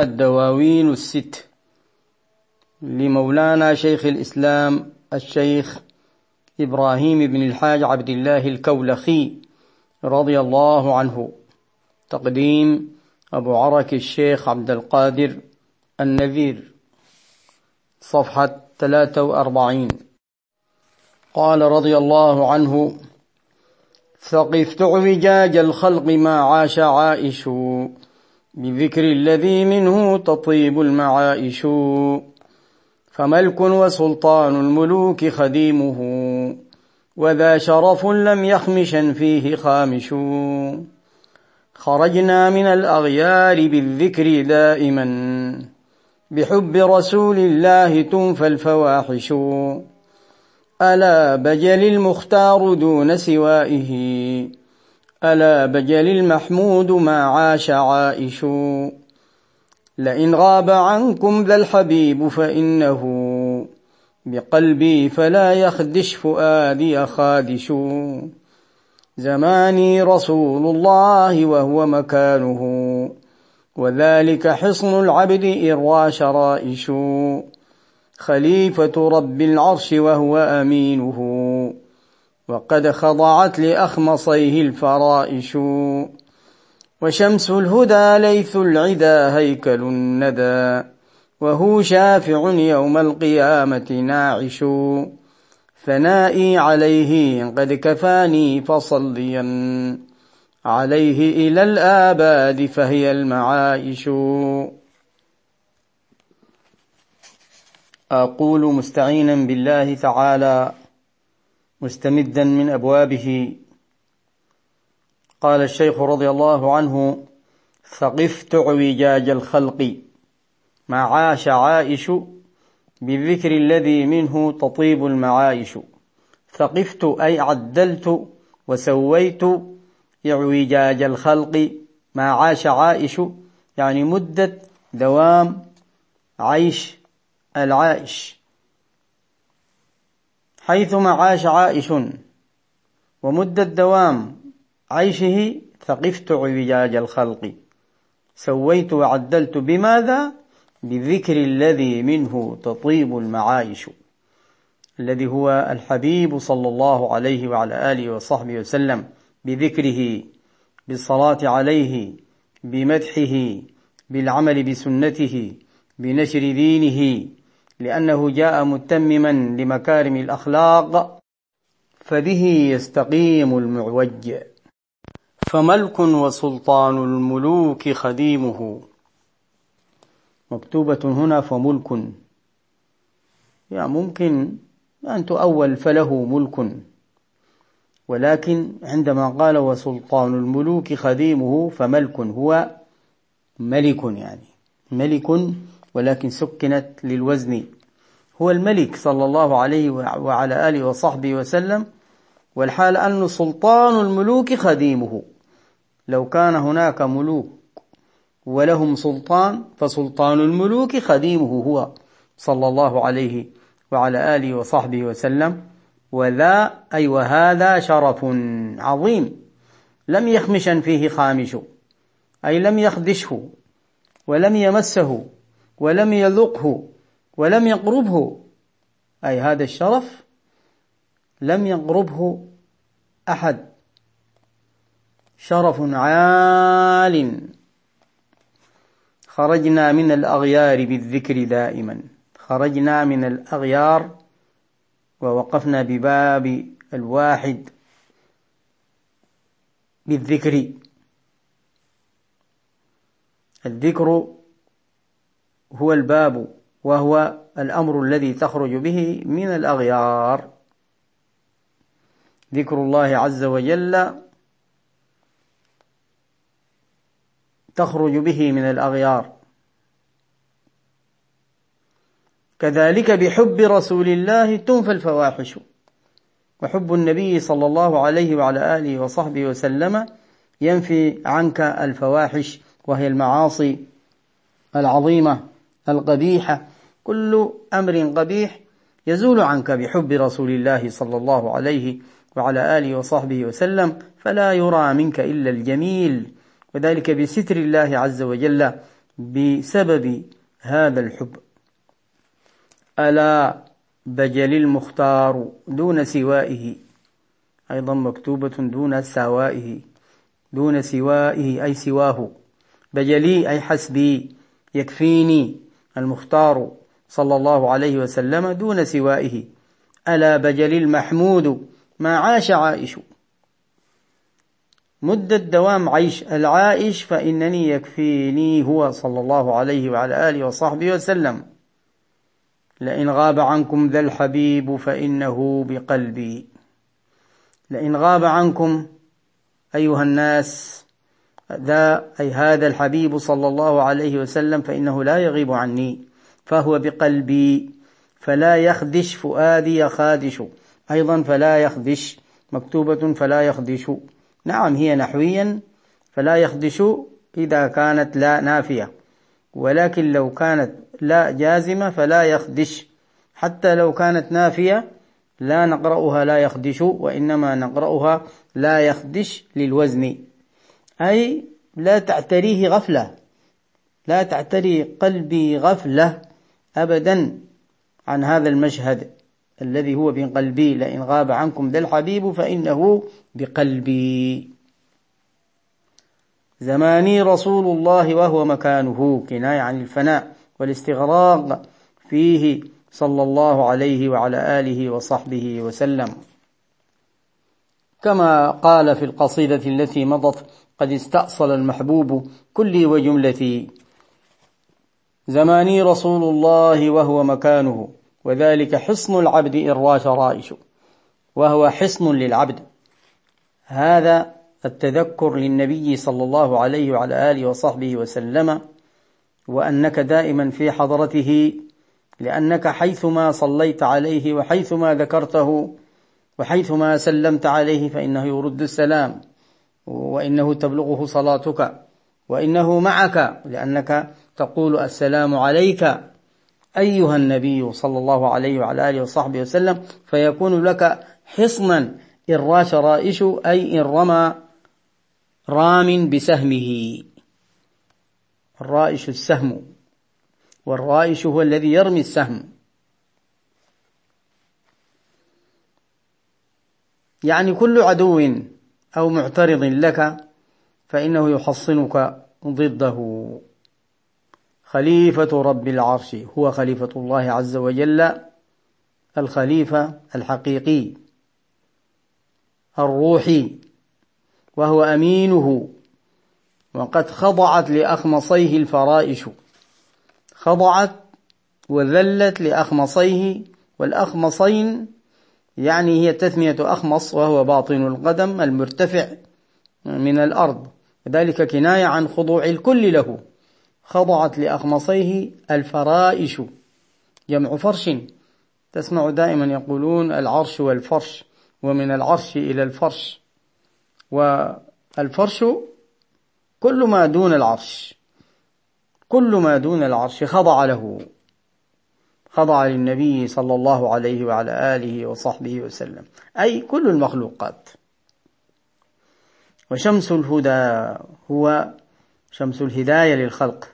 الدواوين الست لمولانا شيخ الإسلام الشيخ إبراهيم بن الحاج عبد الله الكولخي رضي الله عنه. تقديم أبو عرك الشيخ عبد القادر النذير. صفحة 43 قال رضي الله عنه ثقفت اعوجاج الخلق ما عاش عائش بذكر الذي منه تطيب المعائش فملك وسلطان الملوك خديمه وذا شرف لم يخمشا فيه خامش. خرجنا من الأغيار بالذكر دائما بحب رسول الله تنفى الفواحش. ألا بجل المختار دون سوائه. ألا بجل المحمود ما عاش عائش. لئن غاب عنكم ذا الحبيب فإنه بقلبي فلا يخدش فؤادي خادش. زماني رسول الله وهو مكانه وذلك حصن العبد إروى شرائش خليفة رب العرش وهو أمينه. وقد خضعت لأخمصيه الفرائش. وشمس الهدى ليث العدا هيكل الندى. وهو شافع يوم القيامة ناعش. ثنائي عليه قد كفاني فصليا. عليه إلى الآباد فهي المعايش. أقول مستعينا بالله تعالى. مستمدا من أبوابه. قال الشيخ رضي الله عنه ثقفت اعوجاج الخلق ما عاش عائش بالذكر الذي منه تطيب المعايش. ثقفت أي عدلت وسويت اعوجاج الخلق ما عاش عائش يعني مدة دوام عيش العائش. حيثما عاش عائش. ومدة دوام عيشه ثقفت عوجاج الخلق. سويت وعدلت بماذا؟ بذكر الذي منه تطيب المعايش. الذي هو الحبيب صلى الله عليه وعلى آله وصحبه وسلم. بذكره بالصلاة عليه بمدحه بالعمل بسنته بنشر دينه لأنه جاء متمما لمكارم الأخلاق فبه يستقيم المعوج. فملك وسلطان الملوك خديمه. مكتوبة هنا فملك. يعني ممكن أن تؤول فله ملك. ولكن عندما قال وسلطان الملوك خديمه فملك هو ملك يعني. ملك ولكن سكنت للوزن. هو الملك صلى الله عليه وعلى آله وصحبه وسلم. والحال أن سلطان الملوك خديمه. لو كان هناك ملوك ولهم سلطان فسلطان الملوك خديمه هو صلى الله عليه وعلى آله وصحبه وسلم. وذا أي وهذا شرف عظيم. لم يخمشا فيه خامش أي لم يخدشه ولم يمسه. ولم يذقه ولم يقربه. أي هذا الشرف لم يقربه أحد. شرف عال. خرجنا من الأغيار بالذكر دائما. خرجنا من الأغيار ووقفنا بباب الواحد بالذكر. الذكر هو الباب وهو الأمر الذي تخرج به من الأغيار. ذكر الله عز وجل تخرج به من الأغيار. كذلك بحب رسول الله تنفى الفواحش. وحب النبي صلى الله عليه وعلى آله وصحبه وسلم ينفي عنك الفواحش وهي المعاصي العظيمة. القبيحة كل أمر قبيح يزول عنك بحب رسول الله صلى الله عليه وعلى آله وصحبه وسلم فلا يرى منك إلا الجميل. وذلك بستر الله عز وجل بسبب هذا الحب. ألا بجل المختار دون سوائه أيضا مكتوبة دون سوائه دون سوائه أي سواه. بجلي أي حسبي يكفيني. المختار صلى الله عليه وسلم دون سوائه. ألا بجل المحمود ما عاش عائش. مدة دوام عيش العائش فإنني يكفيني هو صلى الله عليه وعلى آله وصحبه وسلم. لئن غاب عنكم ذا الحبيب فإنه بقلبي. لئن غاب عنكم أيها الناس ذا أي هذا الحبيب صلى الله عليه وسلم فإنه لا يغيب عني فهو بقلبي فلا يخدش فؤادي يخادش. أيضا فلا يخدش مكتوبة فلا يخدش. نعم هي نحويا فلا يخدش إذا كانت لا نافية ولكن لو كانت لا جازمة فلا يخدش. حتى لو كانت نافية لا نقرأها لا يخدش وإنما نقرأها لا يخدش للوزن. أي لا تعتريه غفلة. لا تعتري قلبي غفلة أبدا عن هذا المشهد الذي هو في قلبي. لئن غاب عنكم ذا الحبيب فإنه بقلبي. زماني رسول الله وهو مكانه. كناية عن الفناء والاستغراق فيه صلى الله عليه وعلى آله وصحبه وسلم. كما قال في القصيدة التي مضت قد استأصل المحبوب كلي وجملتي زماني رسول الله وهو مكانه وذلك حصن العبد إن راش رائش وهو حصن للعبد. هذا التذكر للنبي صلى الله عليه وعلى آله وصحبه وسلم وأنك دائما في حضرته لأنك حيثما صليت عليه وحيثما ذكرته وحيثما سلمت عليه فإنه يرد السلام. وإنه تبلغه صلاتك وإنه معك لأنك تقول السلام عليك أيها النبي صلى الله عليه وعلى آله وصحبه وسلم فيكون لك حصنا إن راش رائش أي إن رمى رام بسهمه. الرائش السهم والرائش هو الذي يرمي السهم. يعني كل عدو أو معترض لك فإنه يحصنك ضده. خليفة رب العرش هو خليفة الله عز وجل الخليفة الحقيقي الروحي وهو أمينه. وقد خضعت لأخمصيه الفرائش. خضعت وذلت لأخمصيه والأخمصين يعني هي تثمية أخمص وهو باطن القدم المرتفع من الأرض. ذلك كناية عن خضوع الكل له. خضعت لأخمصيه الفرائش. جمع فرش. تسمع دائما يقولون العرش والفرش ومن العرش إلى الفرش. والفرش كل ما دون العرش. كل ما دون العرش خضع له. خضع للنبي صلى الله عليه وعلى آله وصحبه وسلم. أي كل المخلوقات. وشمس الهدى هو شمس الهداية للخلق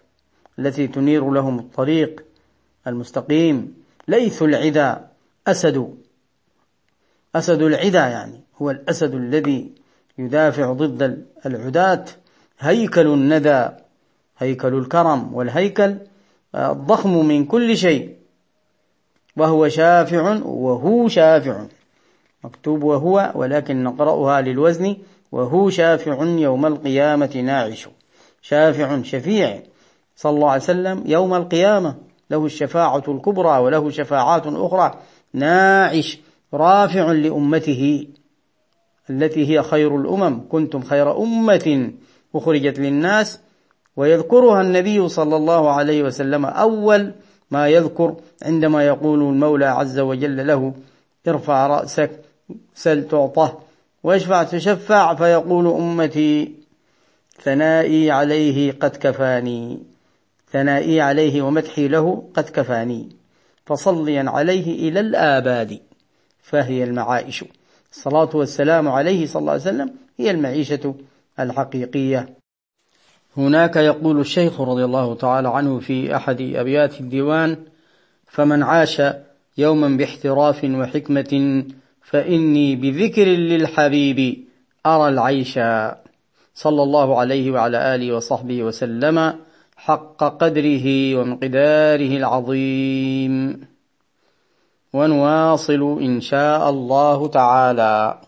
التي تنير لهم الطريق المستقيم. ليث العدا أسد. أسد العدا يعني هو الأسد الذي يدافع ضد العداة هيكل الندى هيكل الكرم والهيكل الضخم من كل شيء. وهو شافع وهو شافع. مكتوب وهو ولكن نقرأها للوزن. وهو شافع يوم القيامة ناعش. شافع شفيع. صلى الله عليه وسلم يوم القيامة. له الشفاعة الكبرى وله شفاعات أخرى. ناعش. رافع لأمته التي هي خير الأمم. كنتم خير أمة أخرجت للناس. ويذكرها النبي صلى الله عليه وسلم أول ما يذكر عندما يقول المولى عز وجل له ارفع رأسك سل تعطه واشفع تشفع فيقول أمتي ثنائي عليه قد كفاني ثنائي عليه ومدحي له قد كفاني فصليا عليه إلى الآباد فهي المعائش الصلاة والسلام عليه صلى الله عليه وسلم هي المعيشة الحقيقية. هناك يقول الشيخ رضي الله تعالى عنه في أحد أبيات الديوان فمن عاش يوما باحتراف وحكمة فإني بذكر للحبيب أرى العيش. صلى الله عليه وعلى آله وصحبه وسلم حق قدره ومقداره العظيم. ونواصل إن شاء الله تعالى.